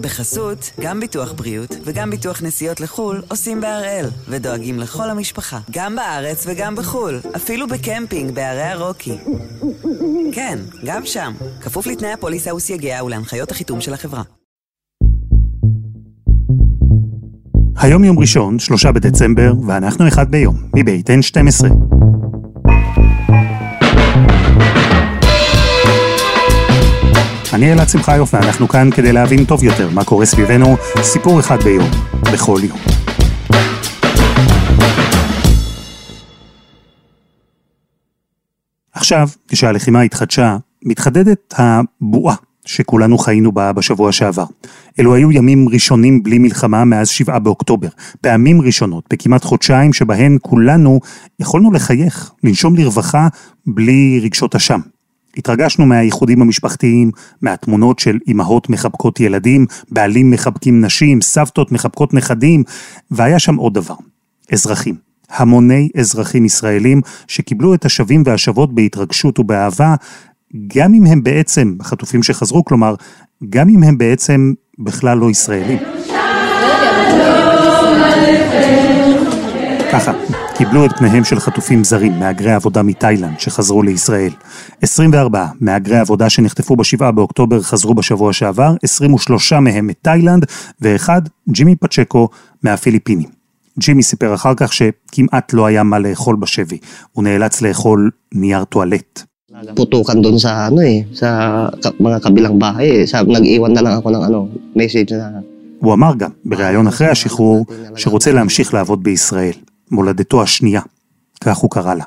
בחסות, גם ביטוח בריאות וגם ביטוח נסיעות לחו"ל עושים בהראל, ודואגים לכל המשפחה, גם בארץ וגם בחו"ל, אפילו בקמפינג בערי הרוקי. כן, גם שם, כפוף לתנאי הפוליסה וסייגיה ולהנחיות החיתום של החברה. היום יום ראשון, שלושה בדצמבר, ואנחנו אחד ביום, מבית N12. אני אלעד שמחיוף, ואנחנו כאן כדי להבין טוב יותר מה קורה סביבנו, סיפור אחד ביום, בכל יום. עכשיו, כשהלחימה התחדשה, מתחדדת הבועה שכולנו חיינו בה בשבוע שעבר. אלו היו ימים ראשונים בלי מלחמה מאז שבעה באוקטובר. פעמים ראשונות, בכמעט חודשיים, שבהן כולנו יכולנו לחייך, לנשום לרווחה, בלי רגשות אשם. התרגשנו מהייחודים המשפחתיים, מהתמונות של אימהות מחבקות ילדים, בעלים מחבקים נשים, סבתות מחבקות נכדים, והיה שם עוד דבר, אזרחים. המוני אזרחים ישראלים שקיבלו את השבים והשבות בהתרגשות ובאהבה, גם אם הם בעצם, החטופים שחזרו, כלומר, גם אם הם בעצם בכלל לא ישראלים. ככה, קיבלו את פניהם של חטופים זרים, מהגרי עבודה מתאילנד, שחזרו לישראל. 24 מהגרי עבודה שנחטפו ב-7 באוקטובר חזרו בשבוע שעבר, 23 מהם מתאילנד, ואחד, ג'ימי פצ'קו, מהפיליפינים. ג'ימי סיפר אחר כך שכמעט לא היה מה לאכול בשבי, הוא נאלץ לאכול נייר טואלט. putukan doon sa ano eh, sa mga kabilang bahay eh. Sabi, nag-iwan na lang ako ng ano, message na הוא אמר גם, בריאיון אחרי השחרור, שרוצה להמשיך לעבוד בישראל, מולדתו השנייה. כך הוא קרא לה.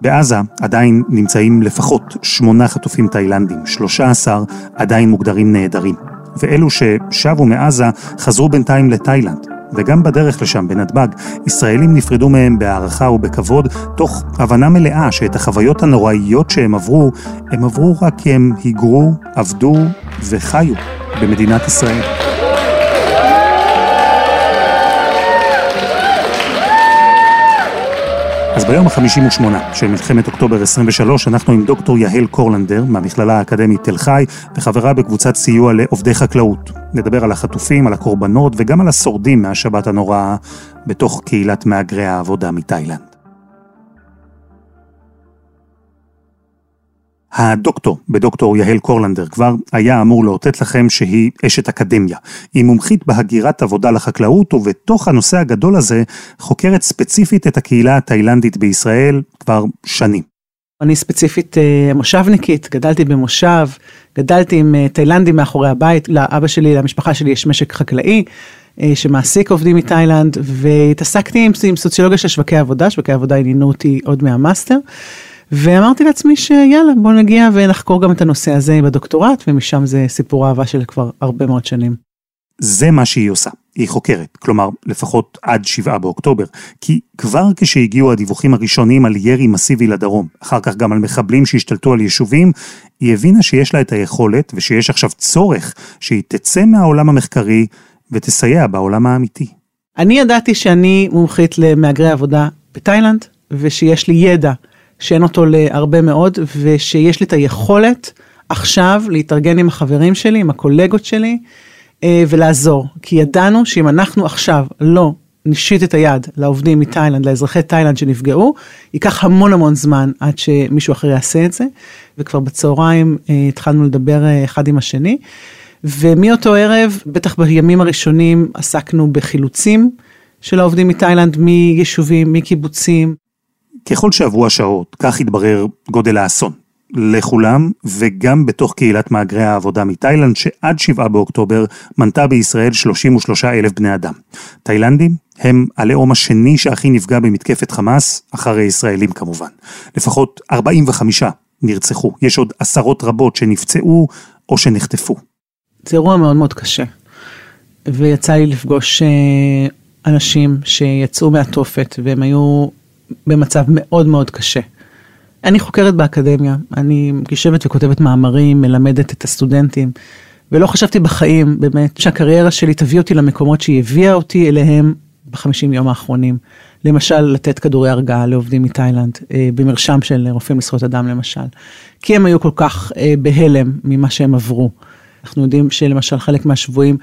בעזה עדיין נמצאים לפחות שמונה חטופים תאילנדים, 13 עדיין מוגדרים נעדרים. ואלו ששבו מעזה חזרו בינתיים לתאילנד. וגם בדרך לשם, בנתב"ג, ישראלים נפרדו מהם בהערכה ובכבוד, תוך הבנה מלאה שאת החוויות הנוראיות שהם עברו, הם עברו רק כי הם היגרו, עבדו וחיו במדינת ישראל. אז ביום ה-58 של מלחמת אוקטובר 23, אנחנו עם דוקטור יהל קורלנדר מהמכללה האקדמית תל חי, וחברה בקבוצת סיוע לעובדי חקלאות. נדבר על החטופים, על הקורבנות וגם על השורדים מהשבת הנוראה בתוך קהילת מהגרי העבודה מתאילנד. הדוקטור בדוקטור יהל קורלנדר כבר היה אמור לאותת לכם שהיא אשת אקדמיה. היא מומחית בהגירת עבודה לחקלאות, ובתוך הנושא הגדול הזה חוקרת ספציפית את הקהילה התאילנדית בישראל כבר שנים. אני ספציפית אה, מושבניקית, גדלתי במושב, גדלתי עם אה, תאילנדים מאחורי הבית, לאבא שלי, למשפחה שלי יש משק חקלאי. אה, שמעסיק עובדים מתאילנד והתעסקתי עם, עם סוציולוגיה של שווקי עבודה, שווקי עבודה עניינו אותי עוד מהמאסטר. ואמרתי לעצמי שיאללה בוא נגיע ונחקור גם את הנושא הזה בדוקטורט ומשם זה סיפור אהבה של כבר הרבה מאוד שנים. זה מה שהיא עושה, היא חוקרת, כלומר לפחות עד שבעה באוקטובר, כי כבר כשהגיעו הדיווחים הראשונים על ירי מסיבי לדרום, אחר כך גם על מחבלים שהשתלטו על יישובים, היא הבינה שיש לה את היכולת ושיש עכשיו צורך שהיא תצא מהעולם המחקרי ותסייע בעולם האמיתי. אני ידעתי שאני מומחית למהגרי עבודה בתאילנד ושיש לי ידע שאין אותו להרבה מאוד, ושיש לי את היכולת עכשיו להתארגן עם החברים שלי, עם הקולגות שלי, אה, ולעזור. כי ידענו שאם אנחנו עכשיו לא נשית את היד לעובדים מתאילנד, לאזרחי תאילנד שנפגעו, ייקח המון המון זמן עד שמישהו אחר יעשה את זה. וכבר בצהריים אה, התחלנו לדבר אה, אחד עם השני. ומאותו ערב, בטח בימים הראשונים, עסקנו בחילוצים של העובדים מתאילנד, מיישובים, מקיבוצים. ככל שעברו השעות, כך התברר גודל האסון. לכולם, וגם בתוך קהילת מהגרי העבודה מתאילנד, שעד 7 באוקטובר מנתה בישראל 33 אלף בני אדם. תאילנדים הם הלאום השני שהכי נפגע במתקפת חמאס, אחרי ישראלים כמובן. לפחות 45 נרצחו, יש עוד עשרות רבות שנפצעו או שנחטפו. זה אירוע מאוד מאוד קשה, ויצא לי לפגוש אה, אנשים שיצאו מהתופת והם היו במצב מאוד מאוד קשה. אני חוקרת באקדמיה, אני יושבת וכותבת מאמרים, מלמדת את הסטודנטים, ולא חשבתי בחיים באמת שהקריירה שלי תביא אותי למקומות שהיא הביאה אותי אליהם בחמישים יום האחרונים. למשל, לתת כדורי הרגעה לעובדים מתאילנד, אה, במרשם של רופאים לזכויות אדם למשל. כי הם היו כל כך אה, בהלם ממה שהם עברו. אנחנו יודעים שלמשל חלק מהשבויים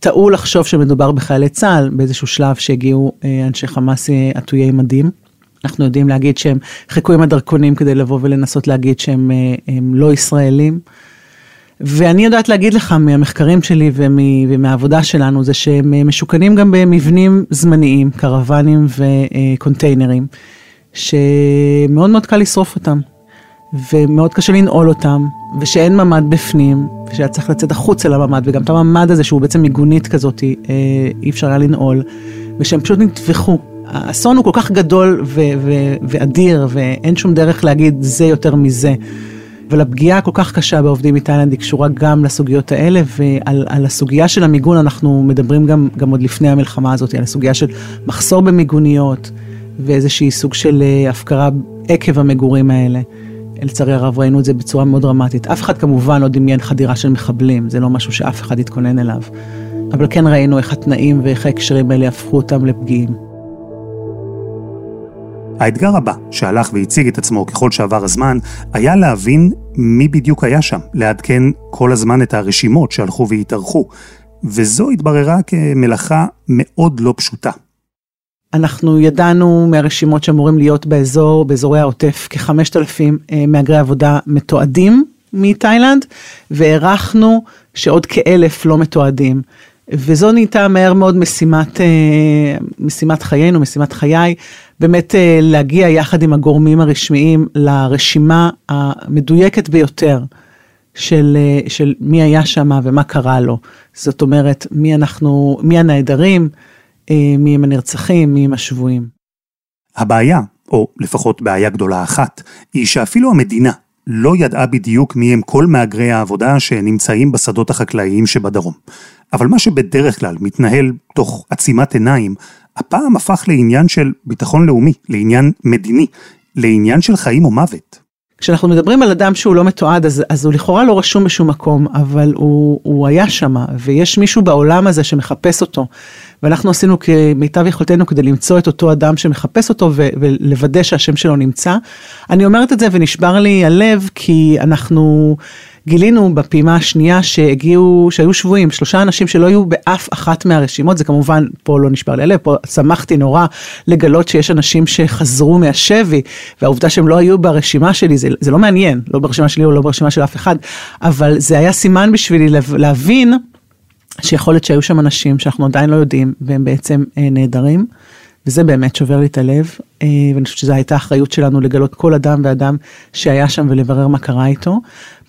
טעו לחשוב שמדובר בחיילי צה"ל באיזשהו שלב שהגיעו אה, אנשי חמאס אה, עטויי מדים. אנחנו יודעים להגיד שהם חיכו עם הדרכונים כדי לבוא ולנסות להגיד שהם אה, לא ישראלים. ואני יודעת להגיד לך מהמחקרים שלי ומהעבודה שלנו זה שהם משוכנים גם במבנים זמניים, קרוונים וקונטיינרים, שמאוד מאוד קל לשרוף אותם. ומאוד קשה לנעול אותם, ושאין ממ"ד בפנים, ושהיה צריך לצאת החוצה לממ"ד, וגם את הממ"ד הזה שהוא בעצם מיגונית כזאת, אה, אי אפשר היה לנעול, ושהם פשוט נטבחו. האסון הוא כל כך גדול ו- ו- ואדיר, ואין שום דרך להגיד זה יותר מזה. אבל הפגיעה הכל כך קשה בעובדים מתאילנד היא קשורה גם לסוגיות האלה, ועל הסוגיה של המיגון אנחנו מדברים גם, גם עוד לפני המלחמה הזאת, על הסוגיה של מחסור במיגוניות, ואיזשהי סוג של אה, הפקרה עקב המגורים האלה. לצערי הרב ראינו את זה בצורה מאוד דרמטית. אף אחד כמובן לא דמיין חדירה של מחבלים, זה לא משהו שאף אחד התכונן אליו. אבל כן ראינו איך התנאים ואיך ההקשרים האלה הפכו אותם לפגיעים. האתגר הבא, שהלך והציג את עצמו ככל שעבר הזמן, היה להבין מי בדיוק היה שם, לעדכן כל הזמן את הרשימות שהלכו והתארכו, וזו התבררה כמלאכה מאוד לא פשוטה. אנחנו ידענו מהרשימות שאמורים להיות באזור, באזורי העוטף, כ-5,000 אה, מהגרי עבודה מתועדים מתאילנד, והערכנו שעוד כאלף לא מתועדים. וזו נהייתה מהר מאוד משימת, אה, משימת חיינו, משימת חיי, באמת אה, להגיע יחד עם הגורמים הרשמיים לרשימה המדויקת ביותר של, של מי היה שם ומה קרה לו. זאת אומרת, מי אנחנו, מי הנעדרים, אה, מי הם הנרצחים, מי הם השבויים. הבעיה, או לפחות בעיה גדולה אחת, היא שאפילו המדינה לא ידעה בדיוק מי הם כל מהגרי העבודה שנמצאים בשדות החקלאיים שבדרום. אבל מה שבדרך כלל מתנהל תוך עצימת עיניים, הפעם הפך לעניין של ביטחון לאומי, לעניין מדיני, לעניין של חיים או מוות. כשאנחנו מדברים על אדם שהוא לא מתועד, אז, אז הוא לכאורה לא רשום בשום מקום, אבל הוא, הוא היה שם, ויש מישהו בעולם הזה שמחפש אותו. ואנחנו עשינו כמיטב יכולתנו כדי למצוא את אותו אדם שמחפש אותו ו- ולוודא שהשם שלו נמצא. אני אומרת את זה ונשבר לי הלב, כי אנחנו... גילינו בפעימה השנייה שהגיעו, שהיו שבויים, שלושה אנשים שלא היו באף אחת מהרשימות, זה כמובן, פה לא נשבר לי הלב, פה שמחתי נורא לגלות שיש אנשים שחזרו מהשבי, והעובדה שהם לא היו ברשימה שלי, זה, זה לא מעניין, לא ברשימה שלי או לא ברשימה של אף אחד, אבל זה היה סימן בשבילי להבין שיכול להיות שהיו שם אנשים שאנחנו עדיין לא יודעים, והם בעצם אה. וזה באמת שובר לי את הלב, אה, ואני חושבת שזו הייתה אחריות שלנו לגלות כל אדם ואדם שהיה שם ולברר מה קרה איתו.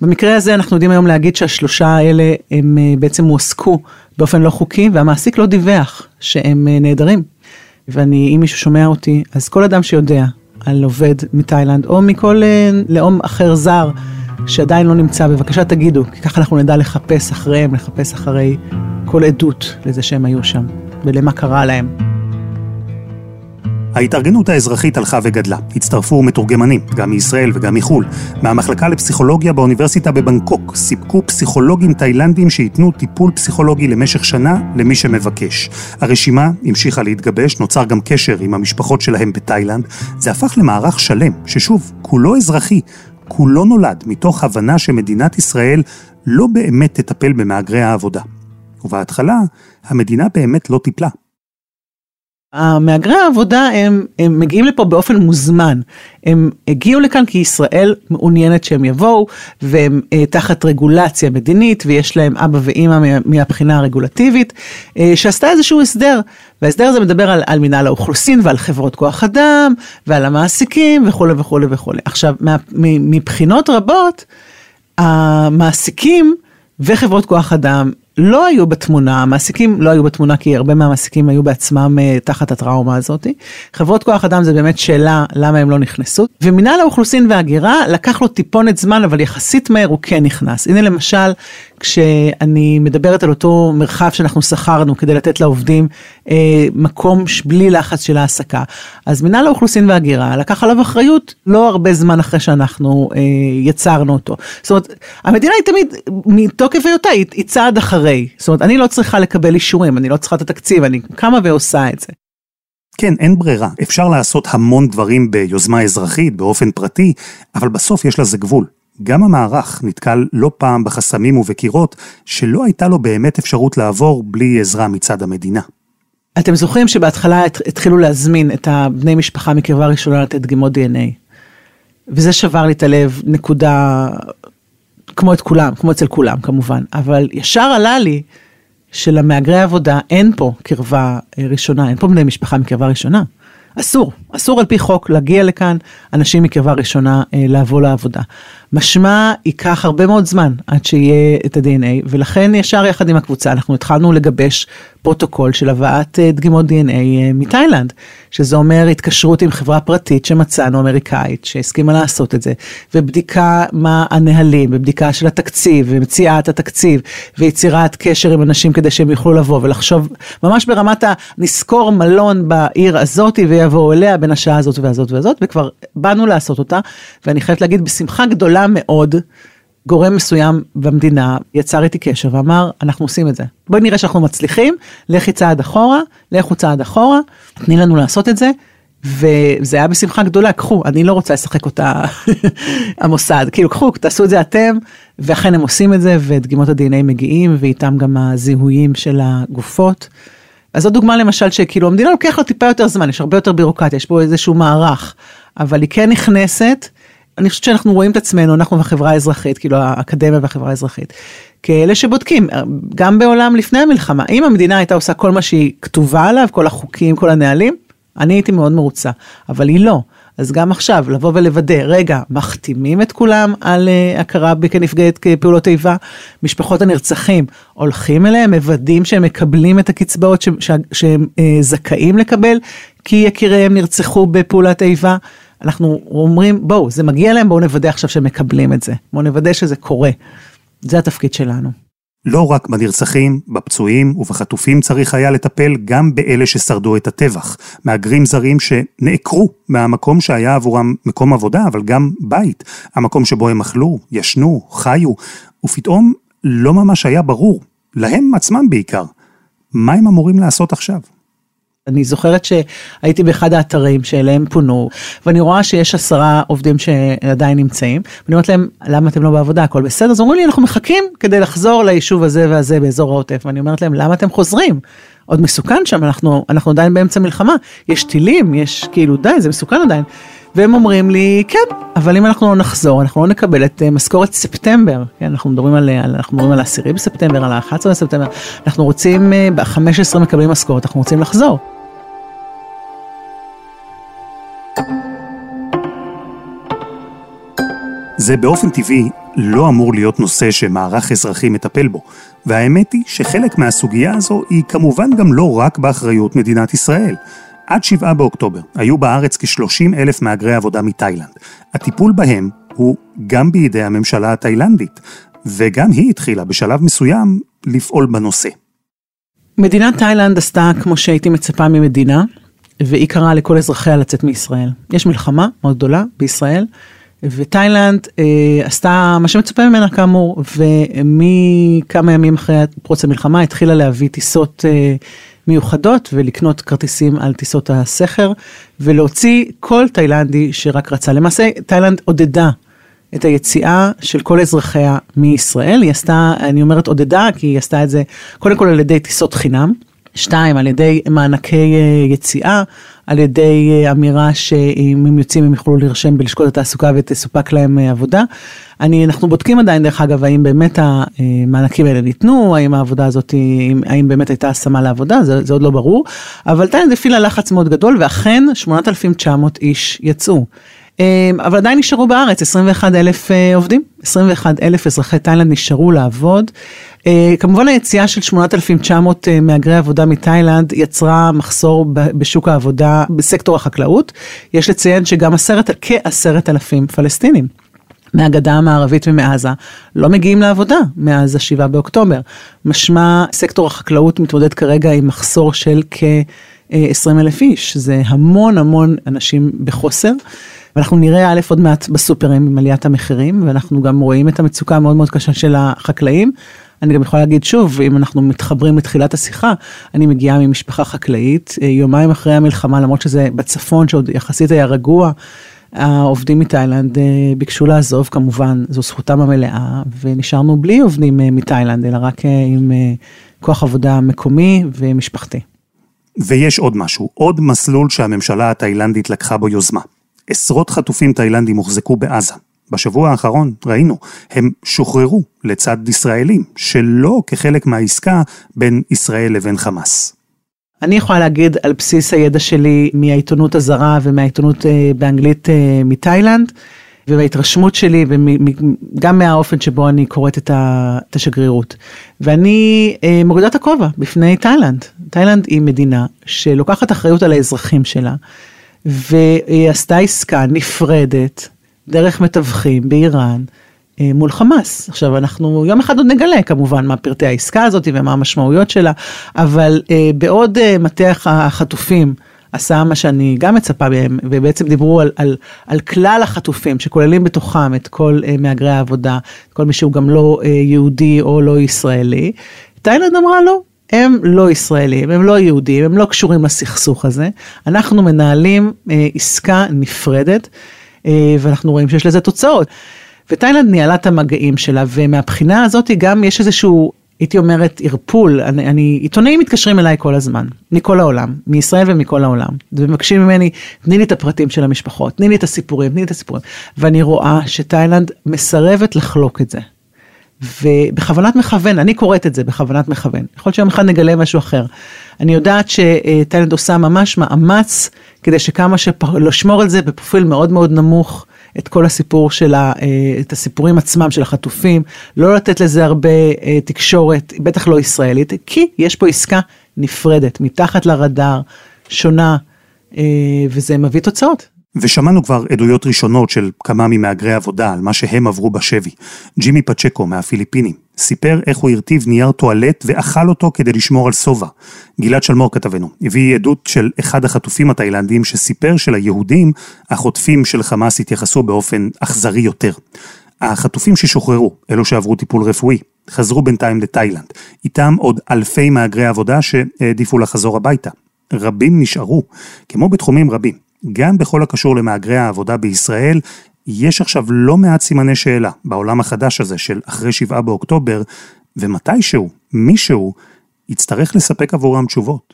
במקרה הזה אנחנו יודעים היום להגיד שהשלושה האלה הם אה, בעצם הועסקו באופן לא חוקי, והמעסיק לא דיווח שהם אה, נעדרים. ואני, אם מישהו שומע אותי, אז כל אדם שיודע על עובד מתאילנד או מכל לאום אחר זר שעדיין לא נמצא, בבקשה תגידו, כי ככה אנחנו נדע לחפש אחריהם, לחפש אחרי כל עדות לזה שהם היו שם ולמה קרה להם. ההתארגנות האזרחית הלכה וגדלה. הצטרפו מתורגמנים, גם מישראל וגם מחו"ל. מהמחלקה לפסיכולוגיה באוניברסיטה בבנקוק סיפקו פסיכולוגים תאילנדים שייתנו טיפול פסיכולוגי למשך שנה למי שמבקש. הרשימה המשיכה להתגבש, נוצר גם קשר עם המשפחות שלהם בתאילנד. זה הפך למערך שלם, ששוב, כולו אזרחי, כולו נולד מתוך הבנה שמדינת ישראל לא באמת תטפל במהגרי העבודה. ובהתחלה, המדינה באמת לא טיפלה. המהגרי העבודה הם, הם מגיעים לפה באופן מוזמן. הם הגיעו לכאן כי ישראל מעוניינת שהם יבואו, והם אה, תחת רגולציה מדינית, ויש להם אבא ואימא מהבחינה הרגולטיבית, אה, שעשתה איזשהו הסדר. וההסדר הזה מדבר על, על מנהל האוכלוסין ועל חברות כוח אדם, ועל המעסיקים וכולי וכולי וכולי. עכשיו, מבחינות רבות, המעסיקים וחברות כוח אדם לא היו בתמונה, המעסיקים לא היו בתמונה כי הרבה מהמעסיקים היו בעצמם uh, תחת הטראומה הזאת. חברות כוח אדם זה באמת שאלה למה הם לא נכנסו. ומנהל האוכלוסין וההגירה לקח לו טיפונת זמן אבל יחסית מהר הוא כן נכנס. הנה למשל כשאני מדברת על אותו מרחב שאנחנו שכרנו כדי לתת לעובדים אה, מקום בלי לחץ של העסקה. אז מנהל האוכלוסין וההגירה לקח עליו אחריות לא הרבה זמן אחרי שאנחנו אה, יצרנו אותו. זאת אומרת, המדינה היא תמיד, מתוקף היותה, היא, היא צעד אחרי. זאת אומרת, אני לא צריכה לקבל אישורים, אני לא צריכה את התקציב, אני קמה ועושה את זה. כן, אין ברירה. אפשר לעשות המון דברים ביוזמה אזרחית, באופן פרטי, אבל בסוף יש לזה גבול. גם המערך נתקל לא פעם בחסמים ובקירות שלא הייתה לו באמת אפשרות לעבור בלי עזרה מצד המדינה. אתם זוכרים שבהתחלה התחילו להזמין את הבני משפחה מקרבה ראשונה לתת דגימות DNA. וזה שבר לי את הלב, נקודה, כמו את כולם, כמו אצל כולם כמובן, אבל ישר עלה לי שלמהגרי עבודה אין פה קרבה אה, ראשונה, אין פה בני משפחה מקרבה ראשונה. אסור, אסור על פי חוק להגיע לכאן אנשים מקרבה ראשונה אה, לבוא לעבודה. משמע ייקח הרבה מאוד זמן עד שיהיה את ה-DNA, ולכן ישר יחד עם הקבוצה אנחנו התחלנו לגבש פרוטוקול של הבאת אה, דגימות DNA אה, מתאילנד, שזה אומר התקשרות עם חברה פרטית שמצאנו, אמריקאית, שהסכימה לעשות את זה, ובדיקה מה הנהלים, ובדיקה של התקציב, ומציאת התקציב, ויצירת קשר עם אנשים כדי שהם יוכלו לבוא ולחשוב, ממש ברמת הנזכור מלון בעיר הזאתי ויבואו אליה בין השעה הזאת והזאת והזאת, וכבר באנו לעשות אותה, ואני חייבת להגיד בשמחה גדולה מאוד, גורם מסוים במדינה יצר איתי קשר ואמר, אנחנו עושים את זה. בואי נראה שאנחנו מצליחים, לכי צעד אחורה, לכו צעד אחורה, תני לנו לעשות את זה. וזה היה בשמחה גדולה, קחו, אני לא רוצה לשחק אותה המוסד, כאילו קחו, תעשו את זה אתם, ואכן הם עושים את זה, ודגימות ה-DNA מגיעים, ואיתם גם הזיהויים של הגופות. אז זו דוגמה למשל שכאילו המדינה לוקח לה טיפה יותר זמן, יש הרבה יותר בירוקרטיה, יש פה איזשהו מערך, אבל היא כן נכנסת אני חושבת שאנחנו רואים את עצמנו, אנחנו והחברה האזרחית, כאילו האקדמיה והחברה האזרחית, כאלה שבודקים, גם בעולם לפני המלחמה, אם המדינה הייתה עושה כל מה שהיא כתובה עליו, כל החוקים, כל הנהלים, אני הייתי מאוד מרוצה, אבל היא לא. אז גם עכשיו, לבוא ולוודא, רגע, מחתימים את כולם על uh, הכרה כנפגעת פעולות איבה, משפחות הנרצחים הולכים אליהם, מוודאים שהם מקבלים את הקצבאות ש- ש- שהם uh, זכאים לקבל, כי יקיריהם נרצחו בפעולת איבה. אנחנו אומרים, בואו, זה מגיע להם, בואו נוודא עכשיו שהם מקבלים את זה. בואו נוודא שזה קורה. זה התפקיד שלנו. לא רק בנרצחים, בפצועים ובחטופים צריך היה לטפל גם באלה ששרדו את הטבח. מהגרים זרים שנעקרו מהמקום שהיה עבורם מקום עבודה, אבל גם בית. המקום שבו הם אכלו, ישנו, חיו, ופתאום לא ממש היה ברור, להם עצמם בעיקר, מה הם אמורים לעשות עכשיו. אני זוכרת שהייתי באחד האתרים שאליהם פונו, ואני רואה שיש עשרה עובדים שעדיין נמצאים, ואני אומרת להם, למה אתם לא בעבודה, הכל בסדר? אז אומרים לי, אנחנו מחכים כדי לחזור ליישוב הזה והזה באזור העוטף, ואני אומרת להם, למה אתם חוזרים? עוד מסוכן שם, אנחנו, אנחנו עדיין באמצע מלחמה, יש טילים, יש כאילו, די, זה מסוכן עדיין. והם אומרים לי, כן, אבל אם אנחנו לא נחזור, אנחנו לא נקבל את uh, משכורת ספטמבר, כן, אנחנו מדברים על, אנחנו מדברים על העשירי בספטמבר, על ה-11 בספטמבר, אנחנו רוצים, uh, ב-15 מקבלים משכורת, אנחנו רוצים לחזור. זה באופן טבעי לא אמור להיות נושא שמערך אזרחי מטפל בו, והאמת היא שחלק מהסוגיה הזו היא כמובן גם לא רק באחריות מדינת ישראל. עד שבעה באוקטובר היו בארץ כ-30 אלף מהגרי עבודה מתאילנד. הטיפול בהם הוא גם בידי הממשלה התאילנדית, וגם היא התחילה בשלב מסוים לפעול בנושא. מדינת תאילנד עשתה כמו שהייתי מצפה ממדינה, והיא קראה לכל אזרחיה לצאת מישראל. יש מלחמה מאוד גדולה בישראל, ותאילנד אה, עשתה מה שמצופה ממנה כאמור, ומכמה ימים אחרי פרוץ המלחמה התחילה להביא טיסות אה, מיוחדות ולקנות כרטיסים על טיסות הסכר, ולהוציא כל תאילנדי שרק רצה. למעשה תאילנד עודדה את היציאה של כל אזרחיה מישראל. היא עשתה, אני אומרת עודדה, כי היא עשתה את זה קודם כל על ידי טיסות חינם. שתיים, על ידי מענקי אה, יציאה, על ידי אה, אמירה שאם הם יוצאים הם יוכלו להירשם בלשכות התעסוקה ותסופק להם אה, עבודה. אני, אנחנו בודקים עדיין דרך אגב האם באמת המענקים האלה ניתנו, האם העבודה הזאת, האם באמת הייתה השמה לעבודה, זה, זה עוד לא ברור, אבל תאילנד הפעילה לחץ מאוד גדול ואכן 8,900 איש יצאו. אבל עדיין נשארו בארץ 21 אלף עובדים, 21 אלף אזרחי תאילנד נשארו לעבוד. אה, כמובן היציאה של 8,900 אה, מהגרי עבודה מתאילנד יצרה מחסור בשוק העבודה בסקטור החקלאות. יש לציין שגם כעשרת אלפים פלסטינים. מהגדה המערבית ומעזה לא מגיעים לעבודה מאז השבעה באוקטובר. משמע סקטור החקלאות מתמודד כרגע עם מחסור של כ-20 אלף איש, זה המון המון אנשים בחוסר. ואנחנו נראה א' עוד מעט בסופרים עם עליית המחירים, ואנחנו גם רואים את המצוקה המאוד מאוד קשה של החקלאים. אני גם יכולה להגיד שוב, אם אנחנו מתחברים לתחילת השיחה, אני מגיעה ממשפחה חקלאית, אה, יומיים אחרי המלחמה, למרות שזה בצפון, שעוד יחסית היה רגוע, העובדים מתאילנד ביקשו לעזוב, כמובן, זו זכותם המלאה, ונשארנו בלי עובדים מתאילנד, אלא רק עם כוח עבודה מקומי ומשפחתי. ויש עוד משהו, עוד מסלול שהממשלה התאילנדית לקחה בו יוזמה. עשרות חטופים תאילנדים הוחזקו בעזה. בשבוע האחרון ראינו, הם שוחררו לצד ישראלים, שלא כחלק מהעסקה בין ישראל לבין חמאס. אני יכולה להגיד על בסיס הידע שלי מהעיתונות הזרה ומהעיתונות אה, באנגלית אה, מתאילנד, ובהתרשמות שלי וגם מהאופן שבו אני קוראת את השגרירות. ואני אה, מורידה את הכובע בפני תאילנד. תאילנד היא מדינה שלוקחת אחריות על האזרחים שלה, והיא עשתה עסקה נפרדת דרך מתווכים באיראן. אה, מול חמאס. עכשיו אנחנו יום אחד עוד נגלה כמובן מה פרטי העסקה הזאת ומה המשמעויות שלה, אבל אה, בעוד אה, מטח החטופים עשה מה שאני גם מצפה מהם, ובעצם דיברו על, על, על כלל החטופים שכוללים בתוכם את כל אה, מהגרי העבודה, כל מי שהוא גם לא אה, יהודי או לא ישראלי. תאילנד אמרה לא, הם לא ישראלים, הם לא יהודים, הם לא קשורים לסכסוך הזה. אנחנו מנהלים אה, עסקה נפרדת, אה, ואנחנו רואים שיש לזה תוצאות. ותאילנד ניהלה את המגעים שלה, ומהבחינה הזאת גם יש איזשהו הייתי אומרת ערפול, אני, אני, עיתונאים מתקשרים אליי כל הזמן, מכל העולם, מישראל ומכל העולם, ומבקשים ממני, תני לי את הפרטים של המשפחות, תני לי את הסיפורים, תני לי את הסיפורים, ואני רואה שתאילנד מסרבת לחלוק את זה. ובכוונת מכוון, אני קוראת את זה בכוונת מכוון, יכול להיות שיום אחד נגלה משהו אחר. אני יודעת שתאילנד עושה ממש מאמץ כדי שכמה לשמור על זה בפרופיל מאוד מאוד נמוך. את כל הסיפור של ה, אה, את הסיפורים עצמם של החטופים, לא לתת לזה הרבה אה, תקשורת, בטח לא ישראלית, כי יש פה עסקה נפרדת, מתחת לרדאר, שונה, אה, וזה מביא תוצאות. ושמענו כבר עדויות ראשונות של כמה ממהגרי עבודה על מה שהם עברו בשבי. ג'ימי פצ'קו מהפיליפינים סיפר איך הוא הרטיב נייר טואלט ואכל אותו כדי לשמור על שובע. גלעד שלמור כתבנו הביא עדות של אחד החטופים התאילנדים שסיפר שליהודים החוטפים של חמאס התייחסו באופן אכזרי יותר. החטופים ששוחררו, אלו שעברו טיפול רפואי, חזרו בינתיים לתאילנד. איתם עוד אלפי מהגרי עבודה שהעדיפו לחזור הביתה. רבים נשארו, כמו בתחומים רבים. גם בכל הקשור למהגרי העבודה בישראל, יש עכשיו לא מעט סימני שאלה בעולם החדש הזה של אחרי שבעה באוקטובר, ומתישהו, מישהו, יצטרך לספק עבורם תשובות.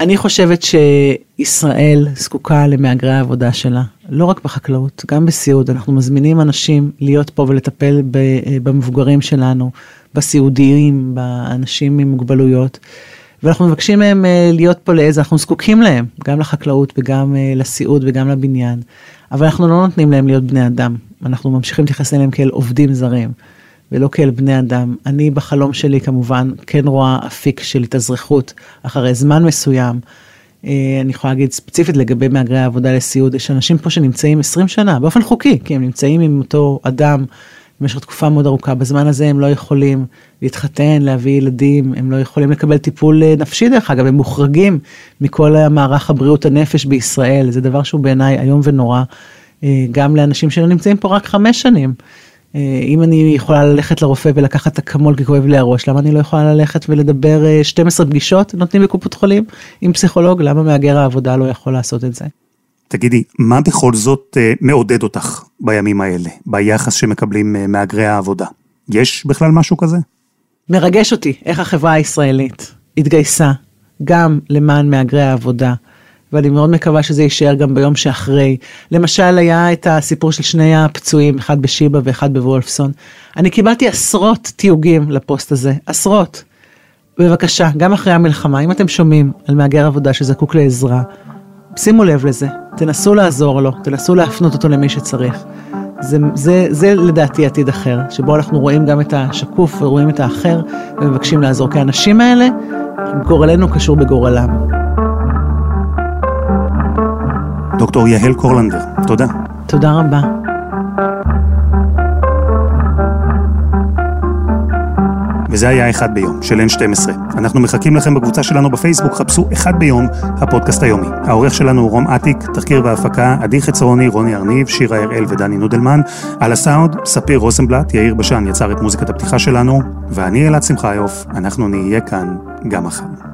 אני חושבת שישראל זקוקה למהגרי העבודה שלה, לא רק בחקלאות, גם בסיעוד. אנחנו מזמינים אנשים להיות פה ולטפל במבוגרים שלנו, בסיעודיים, באנשים עם מוגבלויות. ואנחנו מבקשים מהם אה, להיות פה לאיזה, אנחנו זקוקים להם, גם לחקלאות וגם אה, לסיעוד וגם לבניין, אבל אנחנו לא נותנים להם להיות בני אדם, אנחנו ממשיכים להתייחס אליהם כאל עובדים זרים, ולא כאל בני אדם. אני בחלום שלי כמובן כן רואה אפיק של התאזרחות אחרי זמן מסוים. אה, אני יכולה להגיד ספציפית לגבי מהגרי העבודה לסיעוד, יש אנשים פה שנמצאים 20 שנה באופן חוקי, כי הם נמצאים עם אותו אדם. במשך תקופה מאוד ארוכה. בזמן הזה הם לא יכולים להתחתן, להביא ילדים, הם לא יכולים לקבל טיפול אה, נפשי דרך אגב, הם מוחרגים מכל המערך הבריאות הנפש בישראל, זה דבר שהוא בעיניי איום ונורא, אה, גם לאנשים שלא נמצאים פה רק חמש שנים. אה, אם אני יכולה ללכת לרופא ולקחת אקמול כי כואב לי הראש, למה אני לא יכולה ללכת ולדבר 12 פגישות נותנים בקופות חולים עם פסיכולוג? למה מהגר העבודה לא יכול לעשות את זה? תגידי, מה בכל זאת אה, מעודד אותך בימים האלה, ביחס שמקבלים אה, מהגרי העבודה? יש בכלל משהו כזה? מרגש אותי איך החברה הישראלית התגייסה גם למען מהגרי העבודה, ואני מאוד מקווה שזה יישאר גם ביום שאחרי. למשל, היה את הסיפור של שני הפצועים, אחד בשיבא ואחד בוולפסון. אני קיבלתי עשרות תיוגים לפוסט הזה, עשרות. בבקשה, גם אחרי המלחמה, אם אתם שומעים על מהגר עבודה שזקוק לעזרה, שימו לב לזה, תנסו לעזור לו, תנסו להפנות אותו למי שצריך. זה, זה, זה לדעתי עתיד אחר, שבו אנחנו רואים גם את השקוף ורואים את האחר ומבקשים לעזור, כי האנשים האלה, גורלנו קשור בגורלם. דוקטור יהל קורלנדר, תודה. תודה רבה. וזה היה אחד ביום, של N12. אנחנו מחכים לכם בקבוצה שלנו בפייסבוק, חפשו אחד ביום, הפודקאסט היומי. העורך שלנו הוא רום אטיק, תחקיר והפקה, עדי חצרוני, רוני ארניב, שירה הראל ודני נודלמן. על הסאונד, ספיר רוזנבלט, יאיר בשן יצר את מוזיקת הפתיחה שלנו, ואני אלעד שמחיוף, אנחנו נהיה כאן גם מחר.